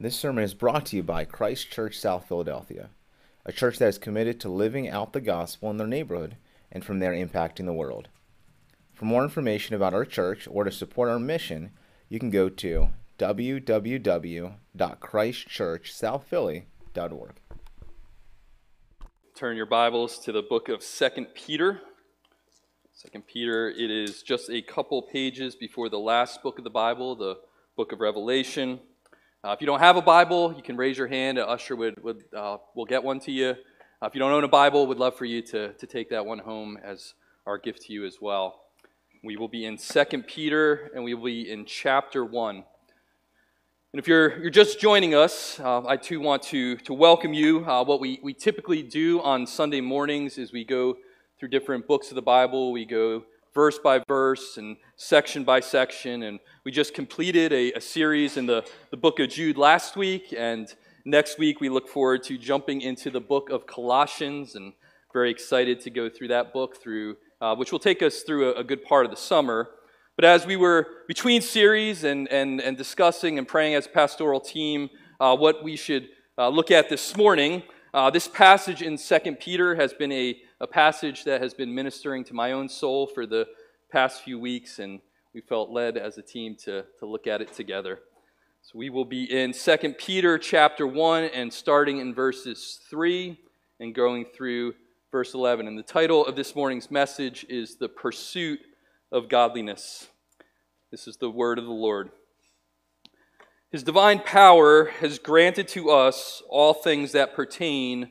This sermon is brought to you by Christ Church South Philadelphia, a church that is committed to living out the gospel in their neighborhood and from there impacting the world. For more information about our church or to support our mission, you can go to www.christchurchsouthphilly.org. Turn your Bibles to the book of Second Peter. Second Peter, it is just a couple pages before the last book of the Bible, the book of Revelation. Uh, if you don't have a Bible, you can raise your hand. A usher would, would uh, will get one to you. Uh, if you don't own a Bible, would love for you to, to take that one home as our gift to you as well. We will be in Second Peter, and we will be in chapter 1. And if you're, you're just joining us, uh, I too want to, to welcome you. Uh, what we, we typically do on Sunday mornings is we go through different books of the Bible. We go verse by verse and section by section. And we just completed a, a, series in the, the book of Jude last week. And next week, we look forward to jumping into the book of Colossians. And very excited to go through that book, through uh, which will take us through a, a, good part of the summer. But as we were between series and, and, and discussing and praying as a pastoral team uh, what we should uh, look at this morning, uh, this passage in 2 Peter has been a a passage that has been ministering to my own soul for the past few weeks, and we felt led as a team to, to look at it together. So we will be in 2 Peter chapter 1 and starting in verses 3 and going through verse 11. And the title of this morning's message is The Pursuit of Godliness. This is the word of the Lord. His divine power has granted to us all things that pertain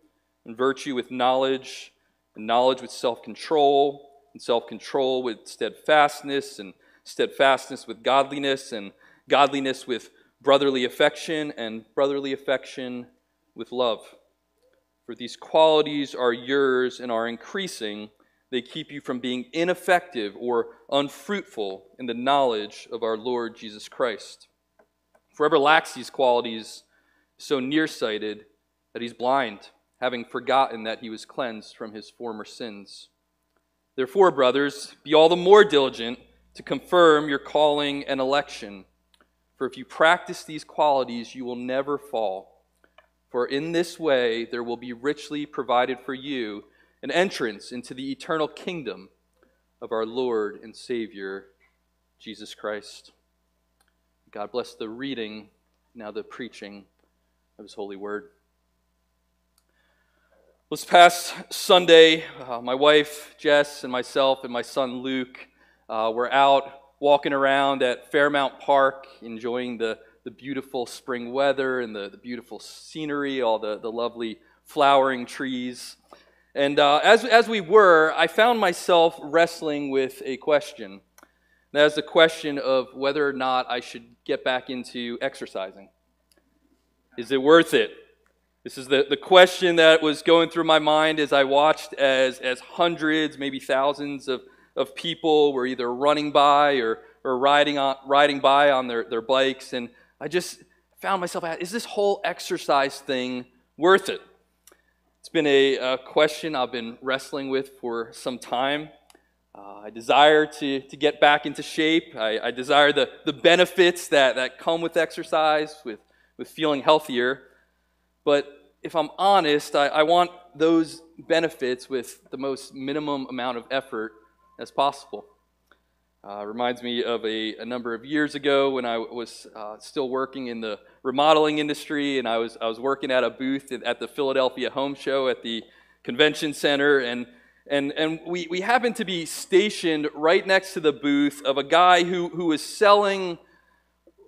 and virtue with knowledge, and knowledge with self control, and self control with steadfastness, and steadfastness with godliness, and godliness with brotherly affection, and brotherly affection with love. For these qualities are yours and are increasing. They keep you from being ineffective or unfruitful in the knowledge of our Lord Jesus Christ. Whoever lacks these qualities is so nearsighted that he's blind having forgotten that he was cleansed from his former sins. Therefore, brothers, be all the more diligent to confirm your calling and election. For if you practice these qualities, you will never fall. For in this way there will be richly provided for you an entrance into the eternal kingdom of our Lord and Savior, Jesus Christ. God bless the reading, now the preaching of his holy word. This past Sunday, uh, my wife Jess and myself and my son Luke uh, were out walking around at Fairmount Park, enjoying the, the beautiful spring weather and the, the beautiful scenery, all the, the lovely flowering trees. And uh, as, as we were, I found myself wrestling with a question. That is the question of whether or not I should get back into exercising. Is it worth it? This is the, the question that was going through my mind as I watched as, as hundreds, maybe thousands of, of people were either running by or, or riding, on, riding by on their, their bikes. And I just found myself is this whole exercise thing worth it? It's been a, a question I've been wrestling with for some time. Uh, I desire to, to get back into shape. I, I desire the, the benefits that, that come with exercise, with, with feeling healthier. But if I'm honest, I, I want those benefits with the most minimum amount of effort as possible. Uh, reminds me of a, a, number of years ago when I was uh, still working in the remodeling industry, and I was I was working at a booth at the Philadelphia Home Show at the convention center, and and and we we happened to be stationed right next to the booth of a guy who who was selling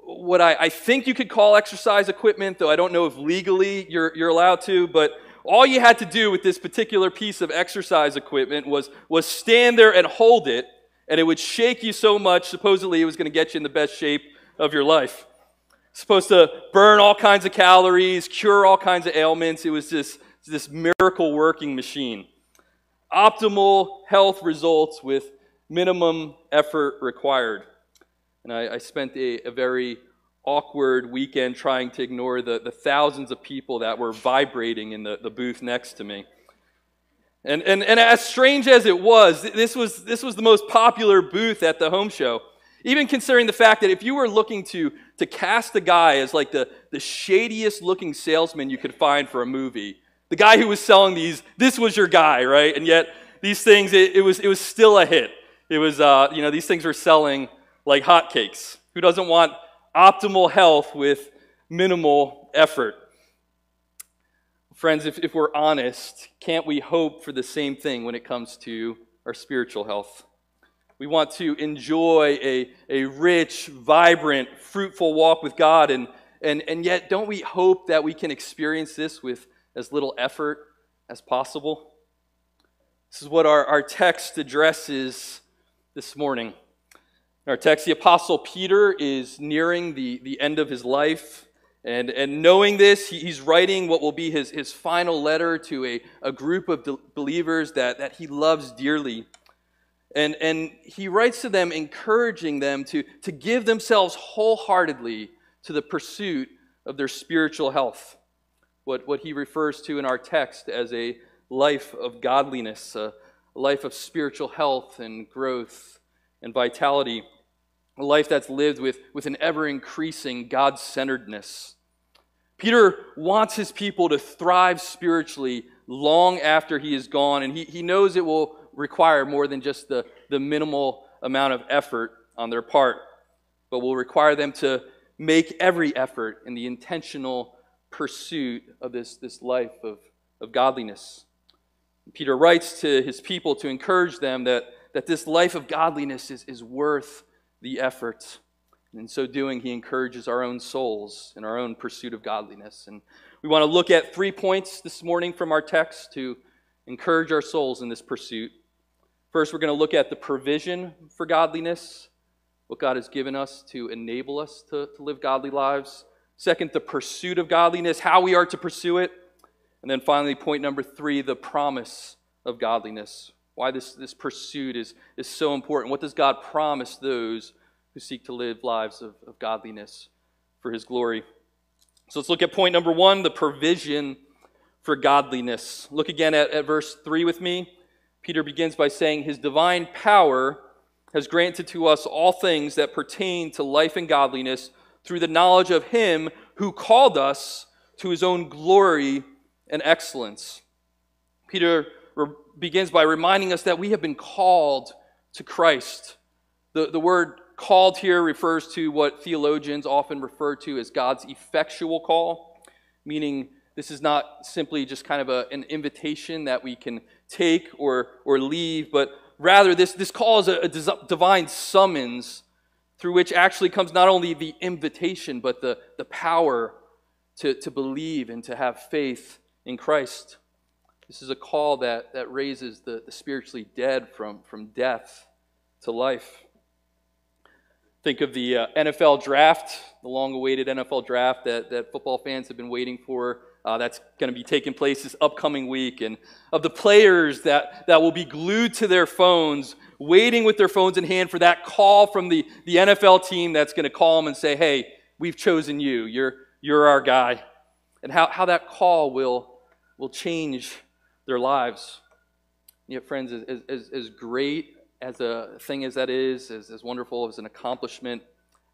what I, I, think you could call exercise equipment, though I don't know if legally you're, you're allowed to, but all you had to do with this particular piece of exercise equipment was, was stand there and hold it, and it would shake you so much, supposedly it was going to get you in the best shape of your life. supposed to burn all kinds of calories, cure all kinds of ailments. It was this, this miracle working machine. Optimal health results with minimum effort required. And I, I spent a, a, very awkward weekend trying to ignore the, the thousands of people that were vibrating in the, the booth next to me. And, and, and as strange as it was, this was, this was the most popular booth at the home show. Even considering the fact that if you were looking to, to cast a guy as like the, the shadiest looking salesman you could find for a movie, the guy who was selling these, this was your guy, right? And yet these things, it, it was, it was still a hit. It was, uh, you know, these things were selling like hotcakes. Who doesn't want optimal health with minimal effort? Friends, if, if we're honest, can't we hope for the same thing when it comes to our spiritual health? We want to enjoy a, a rich, vibrant, fruitful walk with God, and, and, and yet don't we hope that we can experience this with as little effort as possible? This is what our, our text addresses this morning. In our text, the Apostle Peter is nearing the, the end of his life. And, and knowing this, he, he's writing what will be his, his final letter to a, a group of de- believers that, that he loves dearly. And, and he writes to them, encouraging them to, to give themselves wholeheartedly to the pursuit of their spiritual health. What, what he refers to in our text as a life of godliness, a life of spiritual health and growth and vitality, a life that's lived with, with an ever increasing God centeredness. Peter wants his people to thrive spiritually long after he is gone, and he, he knows it will require more than just the, the minimal amount of effort on their part, but will require them to make every effort in the intentional pursuit of this, this life of, of godliness. Peter writes to his people to encourage them that, that this life of godliness is, is worth the effort. And in so doing, he encourages our own souls in our own pursuit of godliness. And we want to look at three points this morning from our text to encourage our souls in this pursuit. First, we're going to look at the provision for godliness, what God has given us to enable us to, to live godly lives. Second, the pursuit of godliness, how we are to pursue it. And then finally, point number three, the promise of godliness. Why this, this pursuit is, is so important. What does God promise those who seek to live lives of, of godliness for his glory? So let's look at point number one the provision for godliness. Look again at, at verse 3 with me. Peter begins by saying, His divine power has granted to us all things that pertain to life and godliness through the knowledge of Him who called us to His own glory and excellence. Peter begins by reminding us that we have been called to Christ. The, the word called here refers to what theologians often refer to as God's effectual call, meaning this is not simply just kind of a, an invitation that we can take or, or leave, but rather this, this call is a, a divine summons through which actually comes not only the invitation, but the, the power to, to believe and to have faith in Christ. This is a call that, that raises the, the spiritually dead from, from death to life. Think of the uh, NFL draft, the long awaited NFL draft that, that football fans have been waiting for uh, that's going to be taking place this upcoming week, and of the players that, that will be glued to their phones, waiting with their phones in hand for that call from the, the NFL team that's going to call them and say, hey, we've chosen you. You're, you're our guy. And how, how that call will, will change their lives. Yet, friends, as, as, as great as a thing as that is, as, as wonderful as an accomplishment,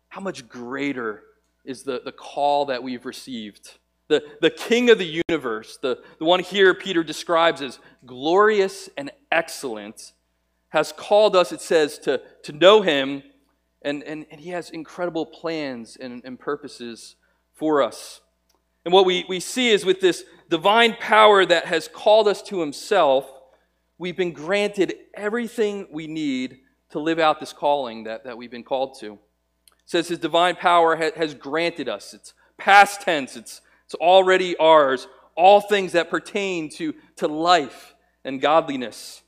how much greater is the, the call that we've received the, the king of the universe, the, the one here Peter describes as glorious and excellent, has called us, it says, to, to know him, and, and, and he has incredible plans and, and purposes for us. And what we, we see is with this divine power that has called us to himself, we've been granted everything we need to live out this calling that, that we've been called to. It says his divine power ha, has granted us. It's past tense, it's it's already ours. All things that pertain to, to life and godliness.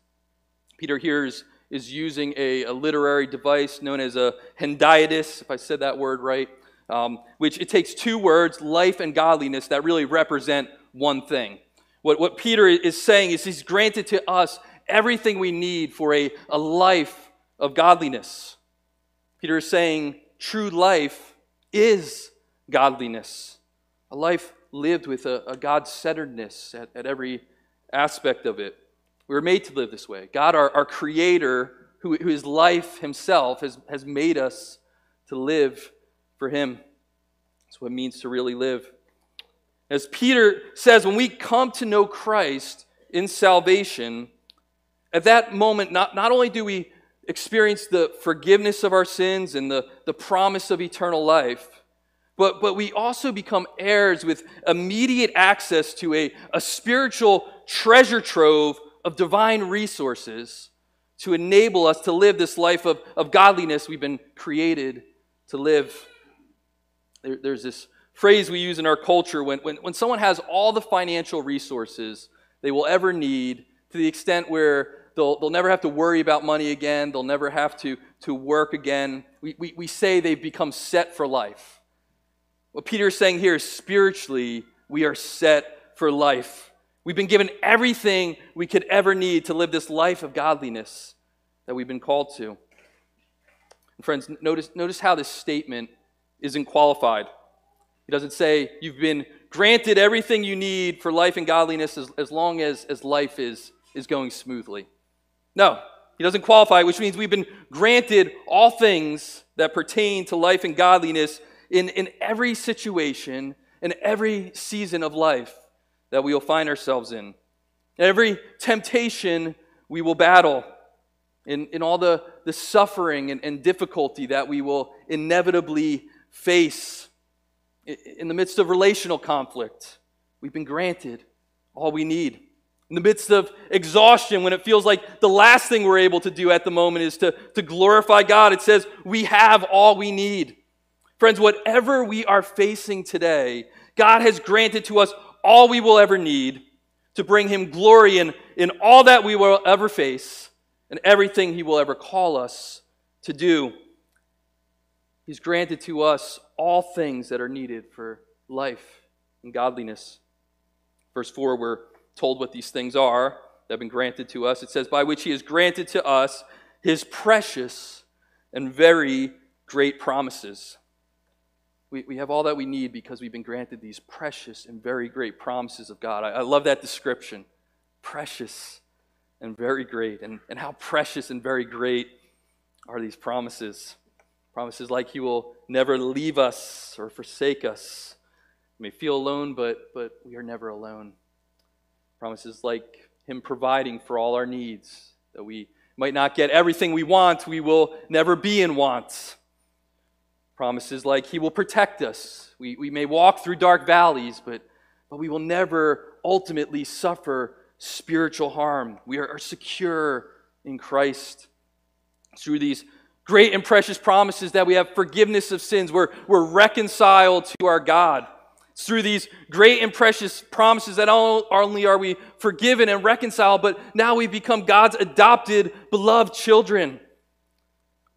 Peter here is, is using a, a literary device known as a hendiadys, if I said that word right. Um, which it takes two words, life and godliness, that really represent one thing. What, what Peter is saying is he's granted to us everything we need for a, a life of godliness. Peter is saying true life is godliness, a life lived with a, a God centeredness at, at every aspect of it. We were made to live this way. God, our, our Creator, who, who is life Himself, has, has made us to live for Him. That's what it means to really live. As Peter says, when we come to know Christ in salvation, at that moment, not, not only do we experience the forgiveness of our sins and the, the promise of eternal life, but, but we also become heirs with immediate access to a, a spiritual treasure trove of divine resources to enable us to live this life of, of godliness we've been created to live. There, there's this phrase we use in our culture when, when, when someone has all the financial resources they will ever need to the extent where they'll, they'll never have to worry about money again, they'll never have to, to work again. We, we, we say they've become set for life. What Peter is saying here is spiritually, we are set for life. We've been given everything we could ever need to live this life of godliness that we've been called to. And friends, notice, notice how this statement isn't qualified. He doesn't say you've been granted everything you need for life and godliness as, as long as, as life is, is going smoothly. No, he doesn't qualify, which means we've been granted all things that pertain to life and godliness in, in every situation, in every season of life that we will find ourselves in. Every temptation we will battle, in, in all the, the suffering and, and difficulty that we will inevitably face in the midst of relational conflict, we've been granted all we need. In the midst of exhaustion, when it feels like the last thing we're able to do at the moment is to, to glorify God, it says we have all we need. Friends, whatever we are facing today, God has granted to us all we will ever need to bring Him glory in, in all that we will ever face and everything He will ever call us to do. He's granted to us all things that are needed for life and godliness. Verse 4, we're told what these things are that have been granted to us. It says, By which He has granted to us His precious and very great promises we, we have all that we need because we've been granted these precious and very great promises of God. I, I love that description. Precious and very great. And, and how precious and very great are these promises? Promises like He will never leave us or forsake us. We may feel alone, but, but we are never alone. Promises like Him providing for all our needs, that we might not get everything we want, we will never be in want. Promises like He will protect us. We, we may walk through dark valleys, but, but we will never ultimately suffer spiritual harm. We are, are secure in Christ. Through these great and precious promises that we have forgiveness of sins, we're, we're reconciled to our God. It's through these great and precious promises that not only are we forgiven and reconciled, but now we've become God's adopted, beloved children.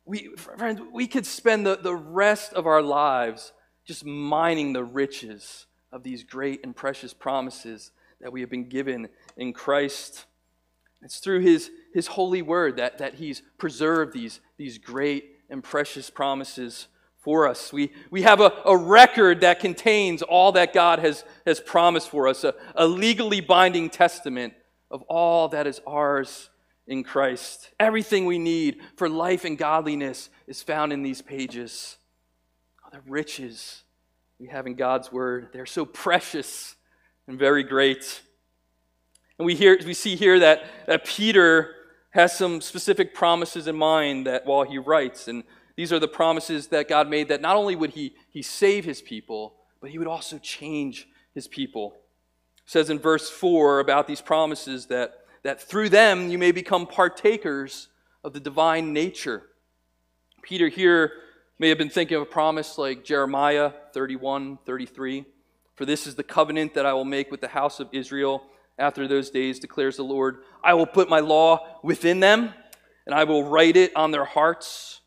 We, friends, we could spend the, the rest of our lives just mining the riches of these great and precious promises that we have been given in Christ. It's through his, his holy word that, that he's preserved these, these great and precious promises for us. We, we have a, a record that contains all that God has, has promised for us, a, a legally binding testament of all that is ours in Christ. Everything we need for life and godliness is found in these pages. Oh, the riches we have in God's Word, they're so precious and very great. And we, hear, we see here that, that Peter has some specific promises in mind that while he writes, and these are the promises that God made that not only would he, he save his people, but he would also change his people. It says in verse 4 about these promises that that through them you may become partakers of the divine nature. Peter here may have been thinking of a promise like Jeremiah 31 33. For this is the covenant that I will make with the house of Israel after those days, declares the Lord. I will put my law within them, and I will write it on their hearts.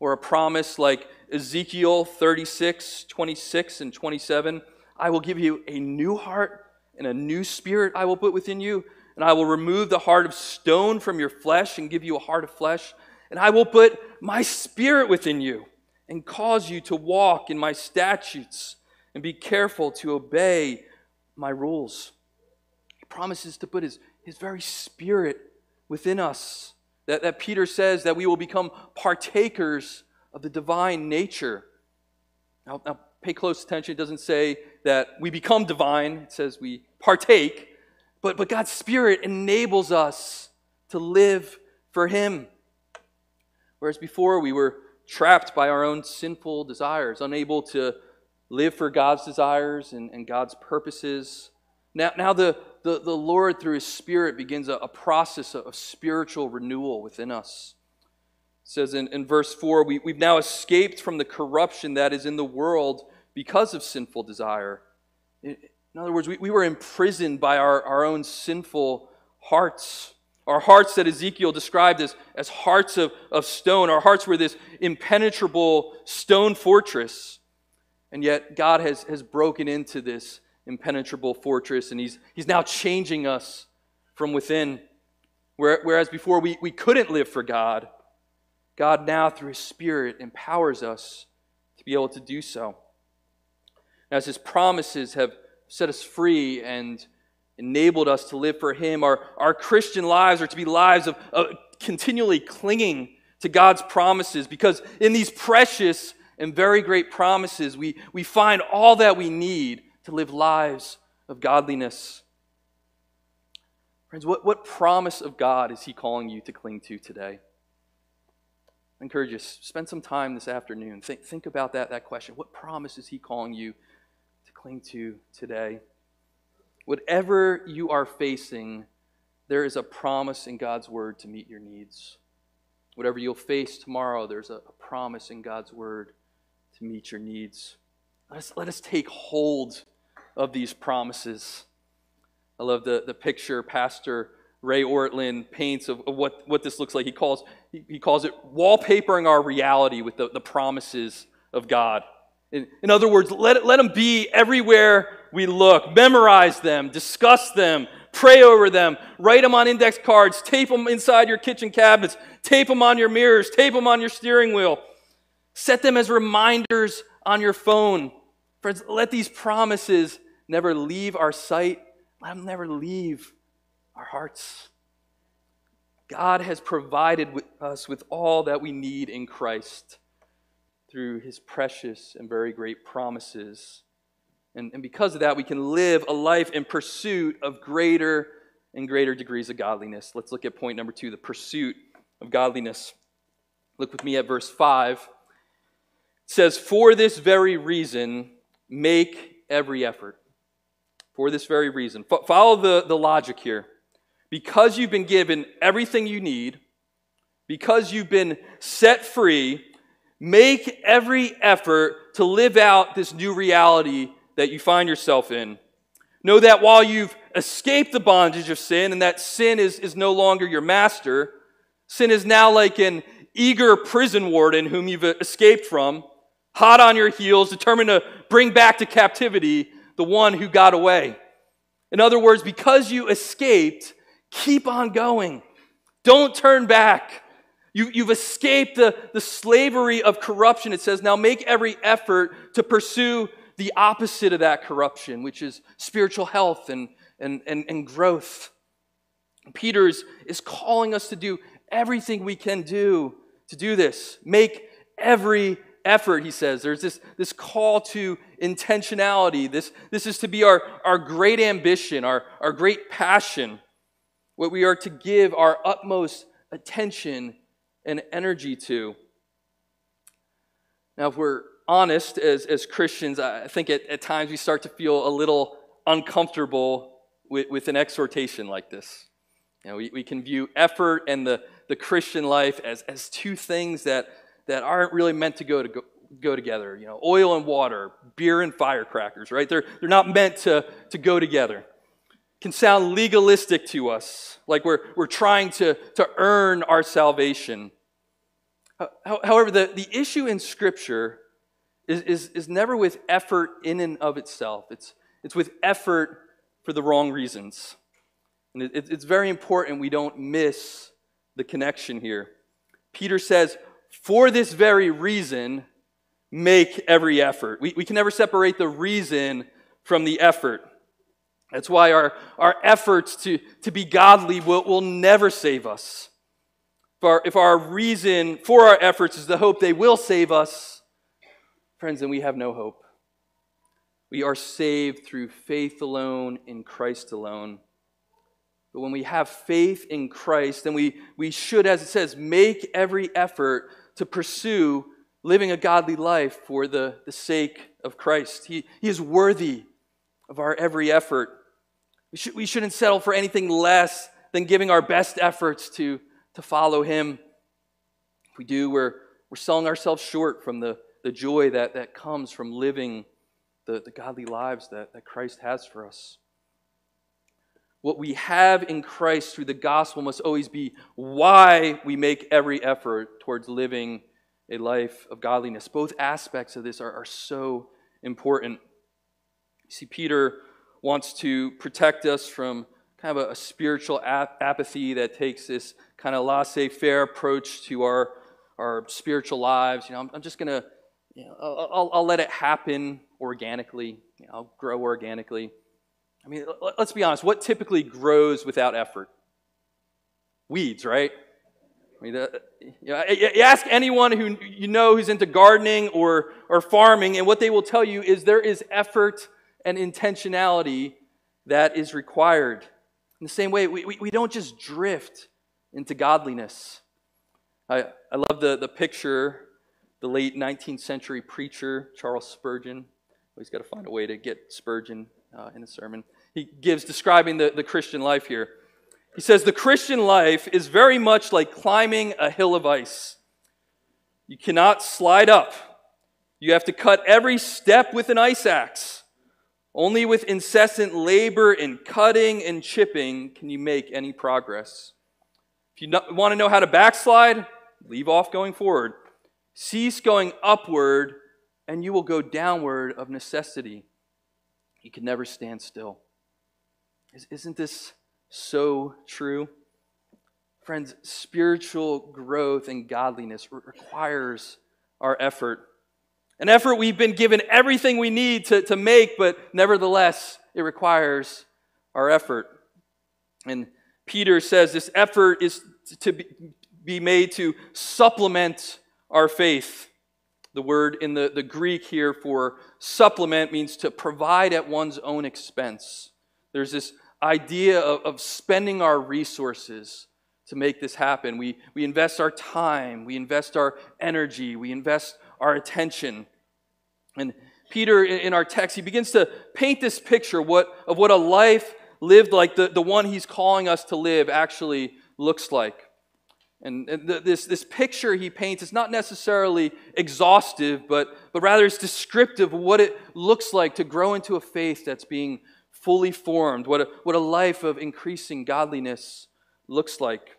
Or a promise like Ezekiel 36, 26, and 27. I will give you a new heart and a new spirit I will put within you, and I will remove the heart of stone from your flesh and give you a heart of flesh, and I will put my spirit within you and cause you to walk in my statutes and be careful to obey my rules. Promises to put his, his very spirit within us. That, that Peter says that we will become partakers of the divine nature. Now, now, pay close attention. It doesn't say that we become divine, it says we partake. But, but God's Spirit enables us to live for Him. Whereas before we were trapped by our own sinful desires, unable to live for God's desires and, and God's purposes. Now, now the, the, the Lord, through His Spirit, begins a, a process of, spiritual renewal within us. It says in, in verse 4 we, we've now escaped from the corruption that is in the world because of sinful desire. In, in other words, we, we were imprisoned by our, our own sinful hearts. Our hearts that Ezekiel described as, as hearts of, of stone. Our hearts were this impenetrable stone fortress. And yet, God has, has broken into this impenetrable fortress, and He's, he's now changing us from within. Whereas before we, we couldn't live for God, God now, through His Spirit, empowers us to be able to do so. As His promises have set us free and enabled us to live for Him, our, our Christian lives are to be lives of, of continually clinging to God's promises because in these precious and very great promises, we, we find all that we need to live lives of godliness. Friends, what, what promise of God is He calling you to cling to today? I encourage you, spend some time this afternoon. Think, think about that, that question. What promise is He calling you to cling to today? Whatever you are facing, there is a promise in God's Word to meet your needs. Whatever you'll face tomorrow, there's a, a promise in God's Word to meet your needs. Let us, let us take hold of these promises. I love the, the picture Pastor Ray Ortlund paints of, of what, what this looks like. He calls, he, he calls it wallpapering our reality with the, the promises of God. In, in other words, let, let them be everywhere we look. Memorize them, discuss them, pray over them, write them on index cards, tape them inside your kitchen cabinets, tape them on your mirrors, tape them on your steering wheel. Set them as reminders on your phone. Friends, let these promises never leave our sight. Let them never leave our hearts. God has provided us with all that we need in Christ through his precious and very great promises. And, and because of that, we can live a life in pursuit of greater and greater degrees of godliness. Let's look at point number two the pursuit of godliness. Look with me at verse 5 It says, For this very reason, make every effort. For this very reason. F- follow the, the logic here. Because you've been given everything you need, because you've been set free, make every effort to live out this new reality that you find yourself in. Know that while you've escaped the bondage of sin and that sin is, is no longer your master, sin is now like an eager prison warden whom you've escaped from hot on your heels, determined to bring back to captivity the one who got away. In other words, because you escaped, keep on going. Don't turn back. You, you've escaped the, the slavery of corruption. It says, now make every effort to pursue the opposite of that corruption, which is spiritual health and, and, and, and growth. Peter is, is calling us to do everything we can do to do this. Make every effort, he says. There's this, this call to intentionality. This, this is to be our, our great ambition, our, our great passion, what we are to give our utmost attention and energy to. Now, if we're honest as, as Christians, I think at, at times we start to feel a little uncomfortable with, with an exhortation like this. You know, we, we can view effort and the, the Christian life as, as two things that that aren't really meant to go to go, go together. You know, oil and water, beer and firecrackers, right? They're, they're not meant to, to go together. Can sound legalistic to us, like we're, we're trying to, to earn our salvation. However, the, the issue in Scripture is, is, is never with effort in and of itself, it's, it's with effort for the wrong reasons. And it, it's very important we don't miss the connection here. Peter says, For this very reason, make every effort. We, we can never separate the reason from the effort. That's why our, our efforts to, to be godly will, will never save us. If our, if our reason for our efforts is the hope they will save us, friends, then we have no hope. We are saved through faith alone in Christ alone. But when we have faith in Christ, then we, we should, as it says, make every effort to pursue living a godly life for the, the sake of Christ. He, he is worthy of our every effort. We, should, we shouldn't settle for anything less than giving our best efforts to, to follow Him. If we do, we're, we're selling ourselves short from the, the joy that, that comes from living the, the godly lives that, that Christ has for us. What we have in Christ through the gospel must always be why we make every effort towards living a life of godliness. Both aspects of this are, are so important. You see, Peter wants to protect us from kind of a, a spiritual ap- apathy that takes this kind of laissez faire approach to our, our spiritual lives. You know, I'm, I'm just going to, you know, I'll, I'll, let it happen organically. You know, I'll grow organically. I mean, let's be honest. What typically grows without effort? Weeds, right? I mean, the, you, know, you ask anyone who you know who's into gardening or, or farming, and what they will tell you is there is effort and intentionality that is required. In the same way, we, we, we don't just drift into godliness. I, I love the, the picture, the late 19th century preacher, Charles Spurgeon. He's got to find a way to get Spurgeon uh, in a sermon. He gives describing the, the Christian life here. He says, The Christian life is very much like climbing a hill of ice. You cannot slide up, you have to cut every step with an ice axe. Only with incessant labor in cutting and chipping can you make any progress. If you want to know how to backslide, leave off going forward. Cease going upward, and you will go downward of necessity. You can never stand still. Isn't this so true. Friends, spiritual growth and godliness requires our effort. An effort we've been given everything we need to, to make, but nevertheless, it requires our effort. And Peter says this effort is to be made to supplement our faith. The word in the, the Greek here for supplement means to provide at one's own expense. There's this idea of, of spending our resources to make this happen. We, we invest our time, we invest our energy, we invest our attention. And Peter, in our text, he begins to paint this picture what, of what a life lived like, the, the one he's calling us to live, actually looks like. And, and the, this, this picture he paints is not necessarily exhaustive, but, but rather it's descriptive of what it looks like to grow into a faith that's being fully formed, what a, what a life of increasing godliness looks like.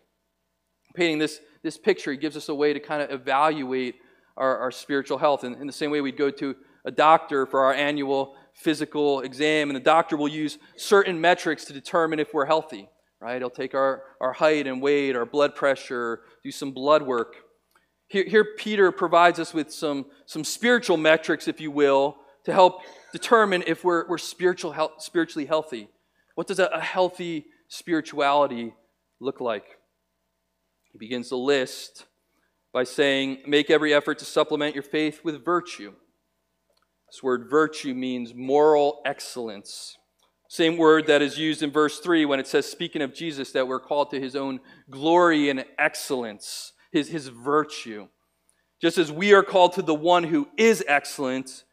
Painting this, this picture, he gives us a way to kind of evaluate our, our spiritual health. And in the same way, we'd go to a doctor for our annual physical exam, and the doctor will use certain metrics to determine if we're healthy, right? He'll take our, our height and weight, our blood pressure, do some blood work. Here, here Peter provides us with some, some spiritual metrics, if you will, to help determine if we're, we're spiritual, spiritually healthy. What does a, a healthy spirituality look like? He begins the list by saying, Make every effort to supplement your faith with virtue. This word virtue means moral excellence. Same word that is used in verse 3 when it says, speaking of Jesus, that we're called to his own glory and excellence, his, his virtue. Just as we are called to the one who is excellent,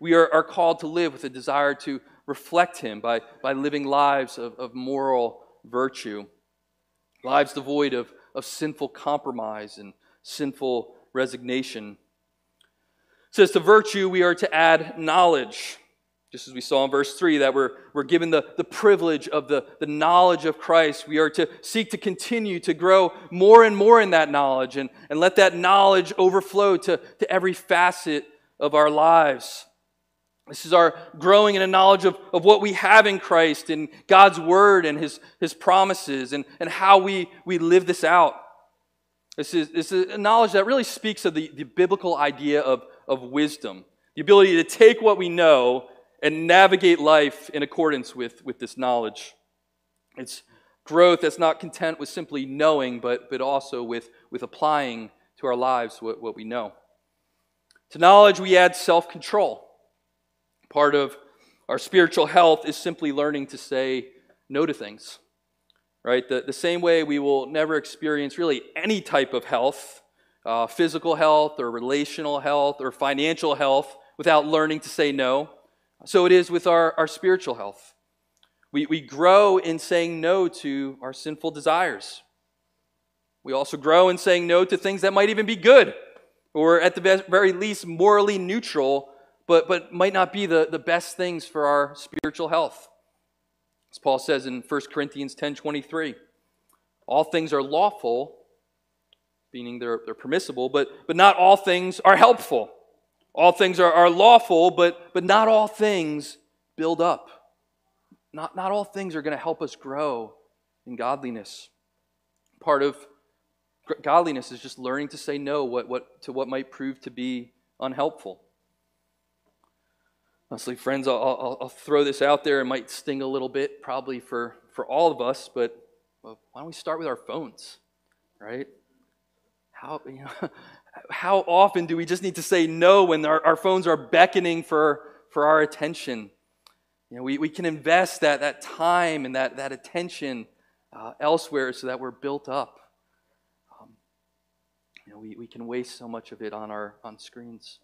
we are, are called to live with a desire to reflect Him by, by living lives of, of moral virtue, lives devoid of, of sinful compromise and sinful resignation. It says to virtue, we are to add knowledge. Just as we saw in verse 3, that we're, we're given the, the privilege of the, the knowledge of Christ. We are to seek to continue to grow more and more in that knowledge and, and let that knowledge overflow to, to every facet of our lives. This is our growing in a knowledge of, of what we have in Christ and God's word and his, his promises and, and how we, we live this out. This is, this is a knowledge that really speaks of the, the biblical idea of, of wisdom, the ability to take what we know and navigate life in accordance with, with this knowledge. It's growth that's not content with simply knowing, but, but also with, with applying to our lives what, what we know. To knowledge, we add self control. Part of our spiritual health is simply learning to say no to things. Right? The, the same way we will never experience really any type of health, uh, physical health or relational health or financial health, without learning to say no. So it is with our, our spiritual health. We, we grow in saying no to our sinful desires. We also grow in saying no to things that might even be good, or at the very least, morally neutral, but, but might not be the, the best things for our spiritual health. As Paul says in 1 Corinthians 10 23, all things are lawful, meaning they're, they're permissible, but, but not all things are helpful. All things are, are lawful, but, but not all things build up. Not, not all things are going to help us grow in godliness. Part of godliness is just learning to say no what, what, to what might prove to be unhelpful. Honestly, friends, I'll, I'll, I'll, throw this out there. It might sting a little bit, probably for, for all of us, but well, why don't we start with our phones, right? How, you know, how often do we just need to say no when our, our phones are beckoning for, for our attention? You know, we, we can invest that, that time and that, that attention uh, elsewhere so that we're built up. Um, you know, we, we can waste so much of it on our on screens.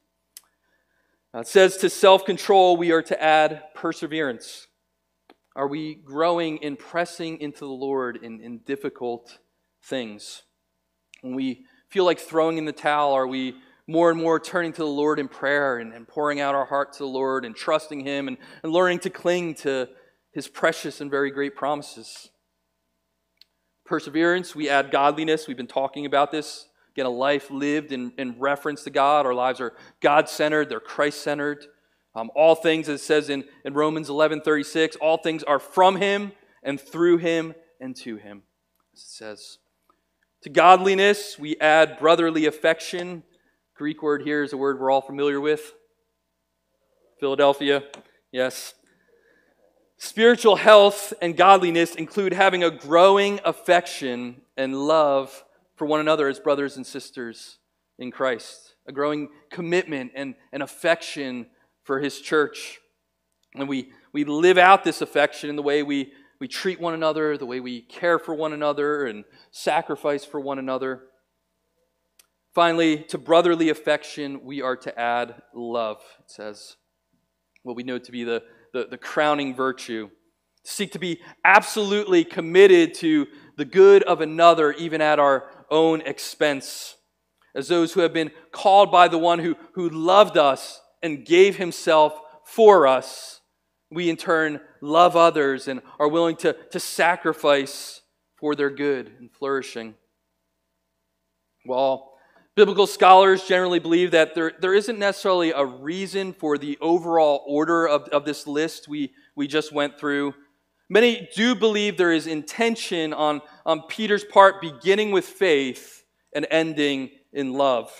Uh, it says to self control, we are to add perseverance. Are we growing in pressing into the Lord in, in difficult things? When we feel like throwing in the towel? Are we more and more turning to the Lord in prayer and, and pouring out our heart to the Lord and trusting Him and, and learning to cling to His precious and very great promises? Perseverance, we add godliness. We've been talking about this. Again, a life lived in, in reference to God. Our lives are God centered, they're Christ centered. Um, all things, as it says in, in Romans 11 36, all things are from Him and through Him and to Him, as it says. To godliness, we add brotherly affection. Greek word here is a word we're all familiar with. Philadelphia, yes. Spiritual health and godliness include having a growing affection and love for one another as brothers and sisters in Christ, a growing commitment and, and affection for His church. And we, we live out this affection in the way we we treat one another, the way we care for one another and sacrifice for one another. Finally, to brotherly affection, we are to add love, it says. What we know to be the, the, the crowning virtue. Seek to be absolutely committed to the good of another, even at our own expense. As those who have been called by the one who, who loved us and gave himself for us we in turn love others and are willing to, to sacrifice for their good and flourishing. Well, biblical scholars generally believe that there, there isn't necessarily a reason for the overall order of, of this list we, we just went through, many do believe there is intention on, on Peter's part beginning with faith and ending in love.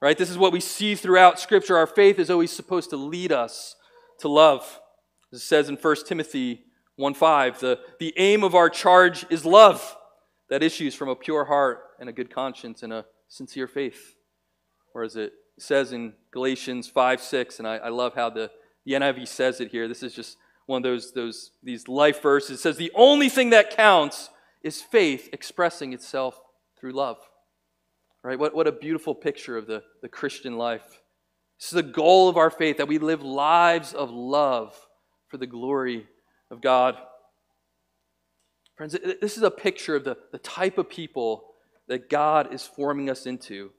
Right? This is what we see throughout Scripture. Our faith is always supposed to lead us to love. As it says in 1 Timothy 1:5, the, the aim of our charge is love that issues from a pure heart and a good conscience and a sincere faith. Or as it says in Galatians 5 6, and I, I love how the, the NIV says it here. This is just one of those, those these life verses. Says, The only thing that counts is faith expressing itself through love. Right? What, what a beautiful picture of the, the Christian life. This is the goal of our faith that we live lives of love for the glory of God. Friends, this is a picture of the, the type of people that God is forming us into.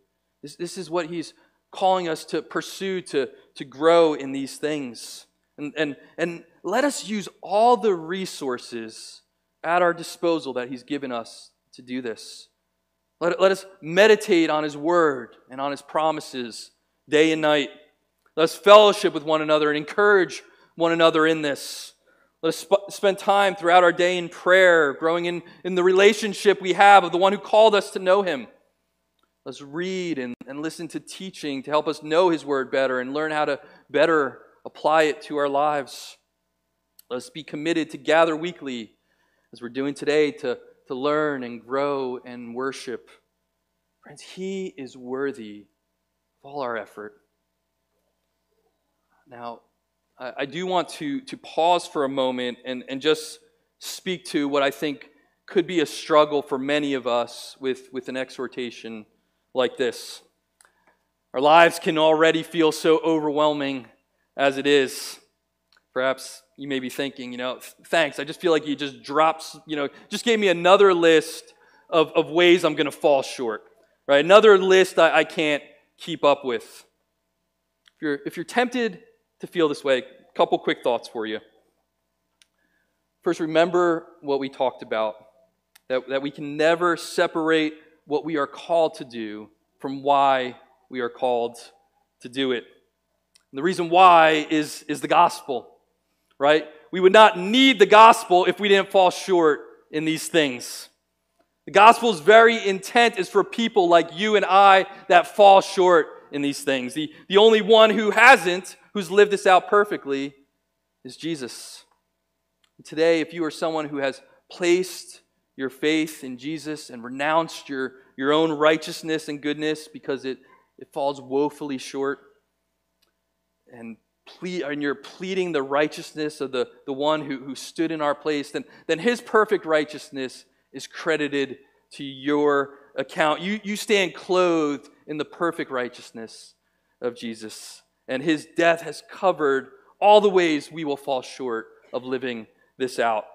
This, this is what He's calling us to pursue, to, to grow in these things. And, and, and let us use all the resources at our disposal that He's given us to do this. Let, let us meditate on His Word and on His promises day and night. Let us fellowship with one another and encourage one another in this. Let us sp- spend time throughout our day in prayer, growing in, in the relationship we have of the one who called us to know Him. Let's read and, and listen to teaching to help us know His Word better and learn how to better apply it to our lives. Let us be committed to gather weekly, as we're doing today, to, to learn and grow and worship. Friends, He is worthy of all our effort. Now, I, I do want to, to pause for a moment and, and just speak to what I think could be a struggle for many of us with, with an exhortation like this. Our lives can already feel so overwhelming as it is. Perhaps you may be thinking, you know, thanks, I just feel like you just drops, you know, just gave me another list of, of ways I'm going to fall short, right? Another list I, I can't keep up with. If you're, if you're tempted to feel this way, a couple quick thoughts for you. First, remember what we talked about that, that we can never separate what we are called to do from why we are called to do it. And the reason why is, is the gospel, right? We would not need the gospel if we didn't fall short in these things. The gospel's very intent is for people like you and I that fall short in these things. The, the only one who hasn't, who's lived this out perfectly, is Jesus. And today, if you are someone who has placed your faith in Jesus and renounced your, your own righteousness and goodness because it, it falls woefully short, and, plead, and you're pleading the righteousness of the, the one who, who stood in our place, then, then his perfect righteousness is credited to your account. You, you stand clothed in the perfect righteousness of Jesus. And his death has covered all the ways we will fall short of living this out.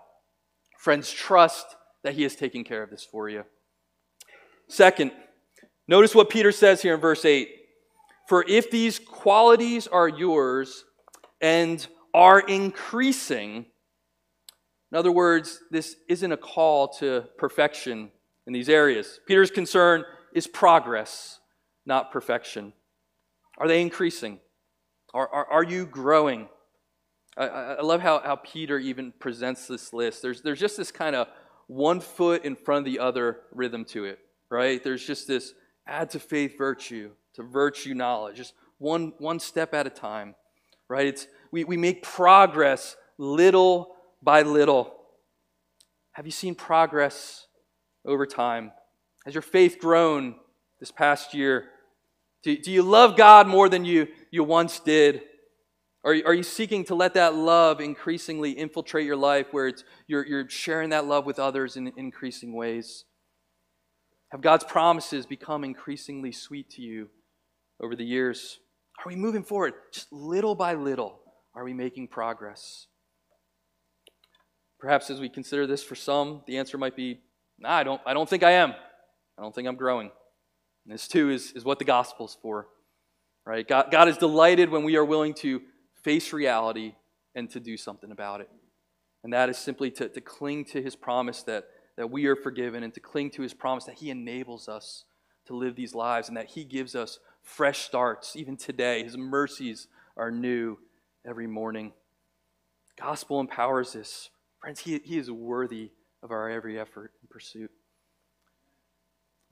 Friends, trust that he has taken care of this for you. Second, notice what Peter says here in verse 8. For if these qualities are yours and are increasing, in other words, this isn't a call to perfection in these areas. Peter's concern is progress, not perfection. Are they increasing? Are, are, are you growing? I, I love how, how Peter even presents this list. There's, there's just this kind of one foot in front of the other rhythm to it, right? There's just this add to faith virtue, to virtue knowledge, just one, one step at a time, right? It's, we, we make progress little by little. Have you seen progress over time? Has your faith grown this past year? Do, do you love God more than you, you once did? Are, are you seeking to let that love increasingly infiltrate your life where it's, you're, you're sharing that love with others in increasing ways? Have God's promises become increasingly sweet to you over the years? Are we moving forward? Just little by little, are we making progress? Perhaps as we consider this for some, the answer might be, nah, I don't, I don't think I am. I don't think I'm growing. And this too is, is what the gospel's for. Right? God, God is delighted when we are willing to face reality and to do something about it. And that is simply to, to cling to his promise that, that we are forgiven and to cling to his promise that he enables us to live these lives and that he gives us fresh starts even today. His mercies are new every morning. Gospel empowers us. Friends, he, he is worthy of our every effort and pursuit.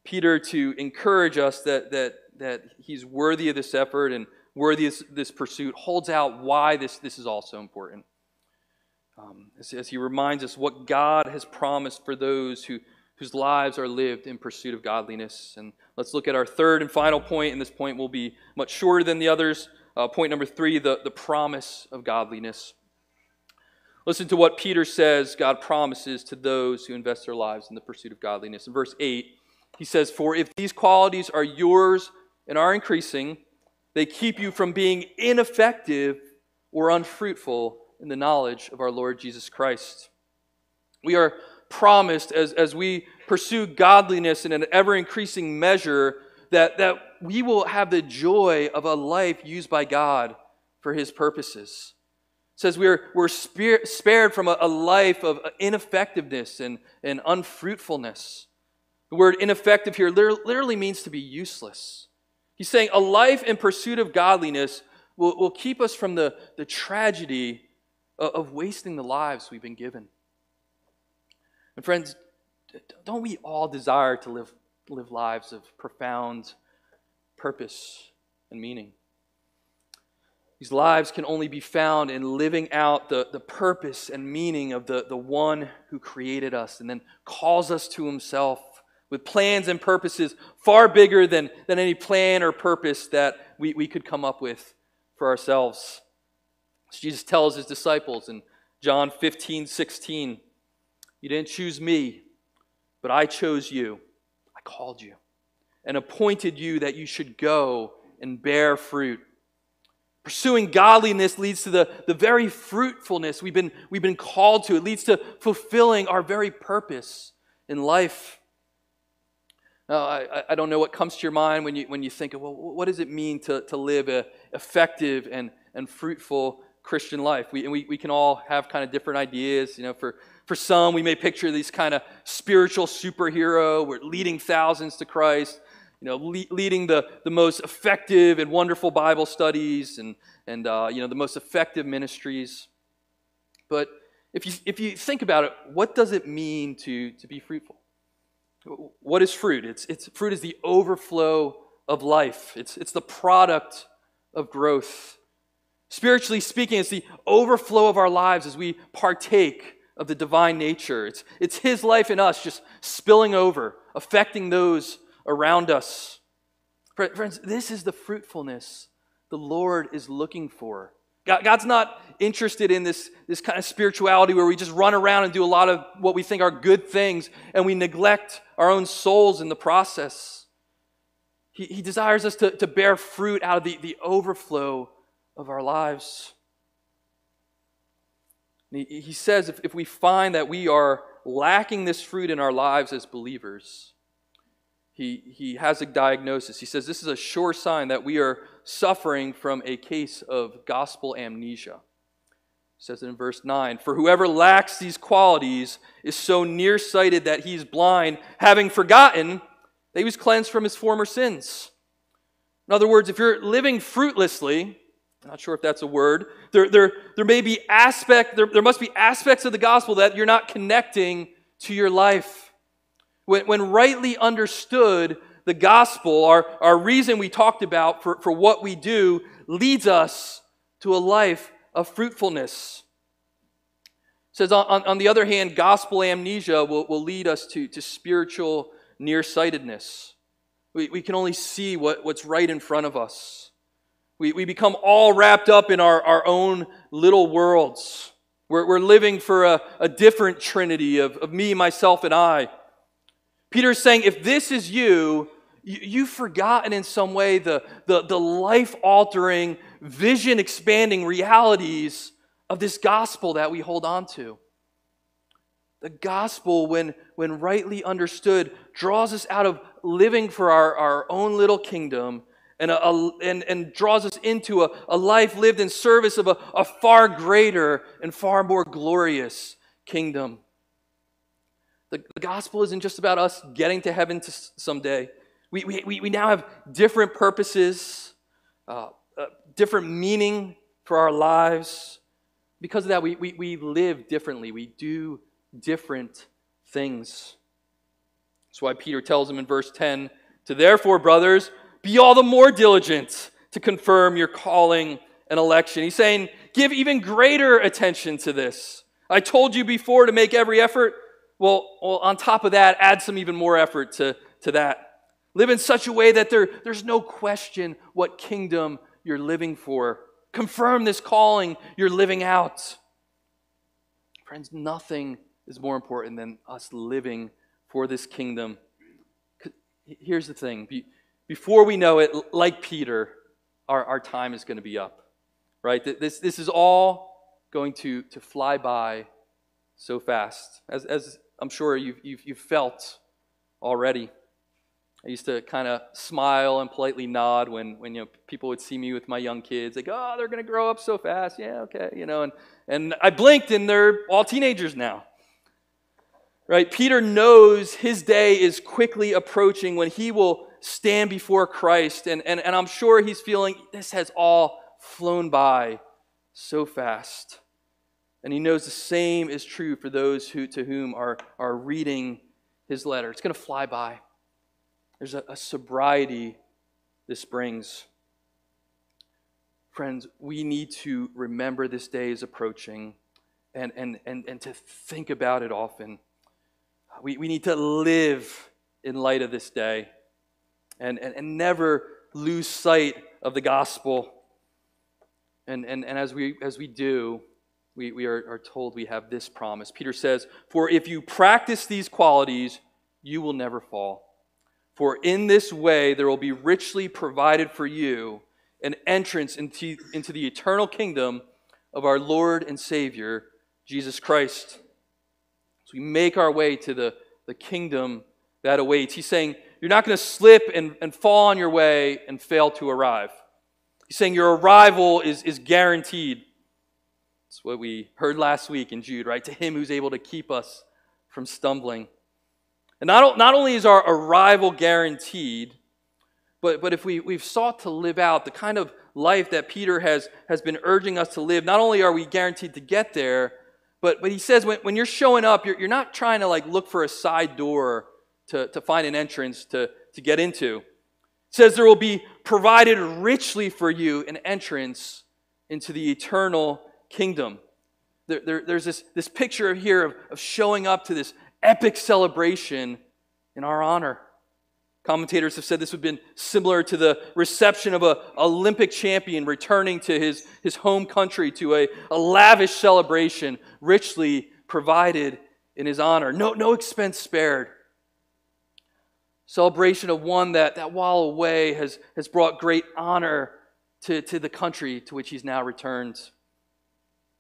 Peter, to encourage us that, that, that he's worthy of this effort and worthy of this pursuit, holds out why this, this is all so important. Um, as, as he reminds us what God has promised for those who, whose lives are lived in pursuit of godliness. And let's look at our third and final point, and this point will be much shorter than the others. Uh, point number three the, the promise of godliness. Listen to what Peter says God promises to those who invest their lives in the pursuit of godliness. In verse 8, he says, For if these qualities are yours and are increasing, they keep you from being ineffective or unfruitful in the knowledge of our Lord Jesus Christ. We are promised as, as we pursue godliness in an ever increasing measure that, that we will have the joy of a life used by God for his purposes. says we're, we're spared from a, a life of ineffectiveness and, and unfruitfulness. The word ineffective here literally means to be useless. He's saying a life in pursuit of godliness will, will keep us from the, the tragedy of, of wasting the lives we've been given. And friends, don't we all desire to live, live lives of profound purpose and meaning? These lives can only be found in living out the, the purpose and meaning of the, the one who created us and then calls us to himself with plans and purposes far bigger than, than any plan or purpose that we, we could come up with for ourselves. Jesus tells his disciples in John 15, 16, You didn't choose me, but I chose you. I called you and appointed you that you should go and bear fruit Pursuing godliness leads to the, the very fruitfulness we've been, we've been called to. It leads to fulfilling our very purpose in life. Now, I, I don't know what comes to your mind when you, when you think, of, well, what does it mean to, to live an effective and, and fruitful Christian life? We, and we, we can all have kind of different ideas. You know, for, for some, we may picture these kind of spiritual superhero. We're leading thousands to Christ you know, le- leading the, the most effective and wonderful Bible studies and, and uh, you know, the most effective ministries. But if you, if you think about it, what does it mean to, to be fruitful? What is fruit? It's, it's, fruit is the overflow of life, it's, it's the product of growth. Spiritually speaking, it's the overflow of our lives as we partake of the divine nature. It's, it's His life in us just spilling over, affecting those around us. Friends, this is the fruitfulness the Lord is looking for. God's not interested in this, this kind of spirituality where we just run around and do a lot of what we think are good things and we neglect our own souls in the process. He, he desires us to, to bear fruit out of the, the overflow of our lives. He, he says if, if we find that we are lacking this fruit in our lives as believers, he, he has a diagnosis. He says this is a sure sign that we are suffering from a case of gospel amnesia. He says it in verse 9 For whoever lacks these qualities is so nearsighted that he is blind, having forgotten that he was cleansed from his former sins. In other words, if you're living fruitlessly, I'm not sure if that's a word, there, there, there may be aspect, there, there must be aspects of the gospel that you're not connecting to your life. When, when rightly understood, the gospel, our, our reason we talked about for, for what we do, leads us to a life of fruitfulness. It says, on, on the other hand, gospel amnesia will, will lead us to, to spiritual nearsightedness. We, we can only see what, what's right in front of us. We, we become all wrapped up in our, our own little worlds. We're, we're living for a, a different trinity of, of me, myself, and I. Peter is saying, if this is you, you've forgotten in some way the, the, the life altering, vision expanding realities of this gospel that we hold on to. The gospel, when, when rightly understood, draws us out of living for our, our own little kingdom and, a, a, and, and draws us into a, a life lived in service of a, a far greater and far more glorious kingdom. The, the gospel isn't just about us getting to heaven to someday. We, we, we now have different purposes, uh, uh, different meaning for our lives. Because of that, we, we, we live differently. We do different things. That's why Peter tells them in verse 10 to therefore, brothers, be all the more diligent to confirm your calling and election. He's saying, give even greater attention to this. I told you before to make every effort well, well, on top of that, add some even more effort to, to that. Live in such a way that there, there's no question what kingdom you're living for. Confirm this calling you're living out. Friends, nothing is more important than us living for this kingdom. Here's the thing before we know it, like Peter, our, our time is going to be up. Right? This, this is all going to, to fly by so fast. As, as I'm sure you've, you've, you've felt already. I used to kind of smile and politely nod when, when you know, people would see me with my young kids. like, oh, they're going to grow up so fast. Yeah, okay. You know, and, and I blinked and they're all teenagers now. Right? Peter knows his day is quickly approaching when he will stand before Christ. And, and, and I'm sure he's feeling this has all flown by so fast. And he knows the same is true for those who, to whom are, are reading his letter. It's going to fly by. There's a, a sobriety this brings. Friends, we need to remember this day is approaching and, and, and, and to think about it often. We, we need to live in light of this day and, and, and never lose sight of the gospel. And, and, and as, we, as we do, we, we are, are told we have this promise. Peter says, For if you practice these qualities, you will never fall. For in this way there will be richly provided for you an entrance into, into the eternal kingdom of our Lord and Savior, Jesus Christ. So we make our way to the, the kingdom that awaits. He's saying, You're not going to slip and, and fall on your way and fail to arrive. He's saying your arrival is, is guaranteed. It's what we heard last week in Jude, right? To him who's able to keep us from stumbling. And not, not only is our arrival guaranteed, but, but if we, we've sought to live out the kind of life that Peter has, has been urging us to live, not only are we guaranteed to get there, but, but he says when, when you're showing up, you're, you're not trying to like look for a side door to, to find an entrance to, to get into. It says there will be provided richly for you an entrance into the eternal kingdom. There, there, there's this, this picture here of, of showing up to this epic celebration in our honor. Commentators have said this would have been similar to the reception of an Olympic champion returning to his, his home country to a, a lavish celebration, richly provided in his honor. No, no expense spared. Celebration of one that, that while away has, has brought great honor to, to the country to which he's now returned.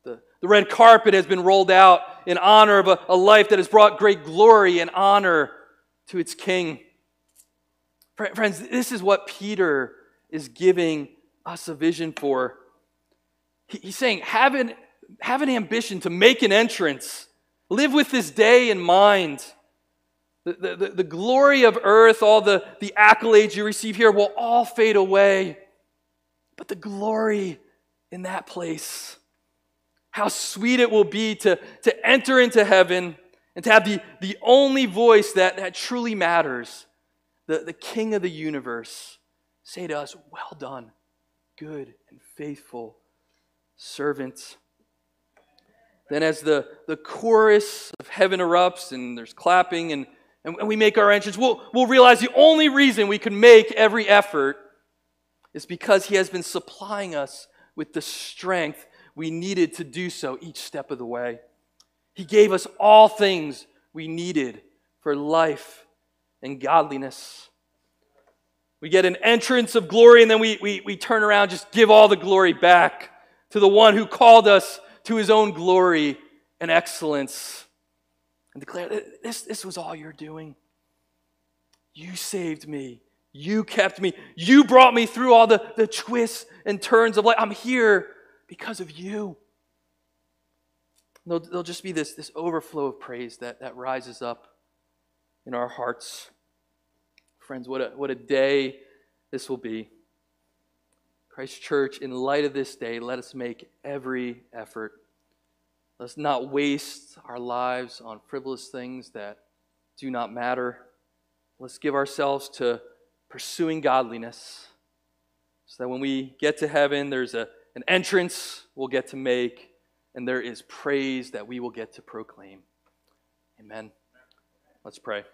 The the red carpet has been rolled out in honor of a, a life that has brought great glory and honor to its king. Friends, this is what Peter is giving us a vision for. He's saying, have an, have an ambition to make an entrance. Live with this day in mind. The, the, the, glory of earth, all the, the accolades you receive here will all fade away. But the glory in that place how sweet it will be to, to enter into heaven and to have the, the only voice that, that truly matters, the, the King of the universe, say to us, Well done, good and faithful servant. Then, as the, the chorus of heaven erupts and there's clapping and, and we make our entrance, we'll, we'll realize the only reason we can make every effort is because He has been supplying us with the strength we needed to do so each step of the way. He gave us all things we needed for life and godliness. We get an entrance of glory, and then we, we, we turn around, just give all the glory back to the one who called us to his own glory and excellence. And declare this, this was all you're doing. You saved me. You kept me. You brought me through all the, the twists and turns of life. I'm here because of you. There'll, there'll just be this, this overflow of praise that, that rises up in our hearts. Friends, what a, what a day this will be. Christ Church, in light of this day, let us make every effort. Let's not waste our lives on frivolous things that do not matter. Let's give ourselves to pursuing godliness so that when we get to heaven, there's a an entrance we'll get to make, and there is praise that we will get to proclaim. Amen. Let's pray.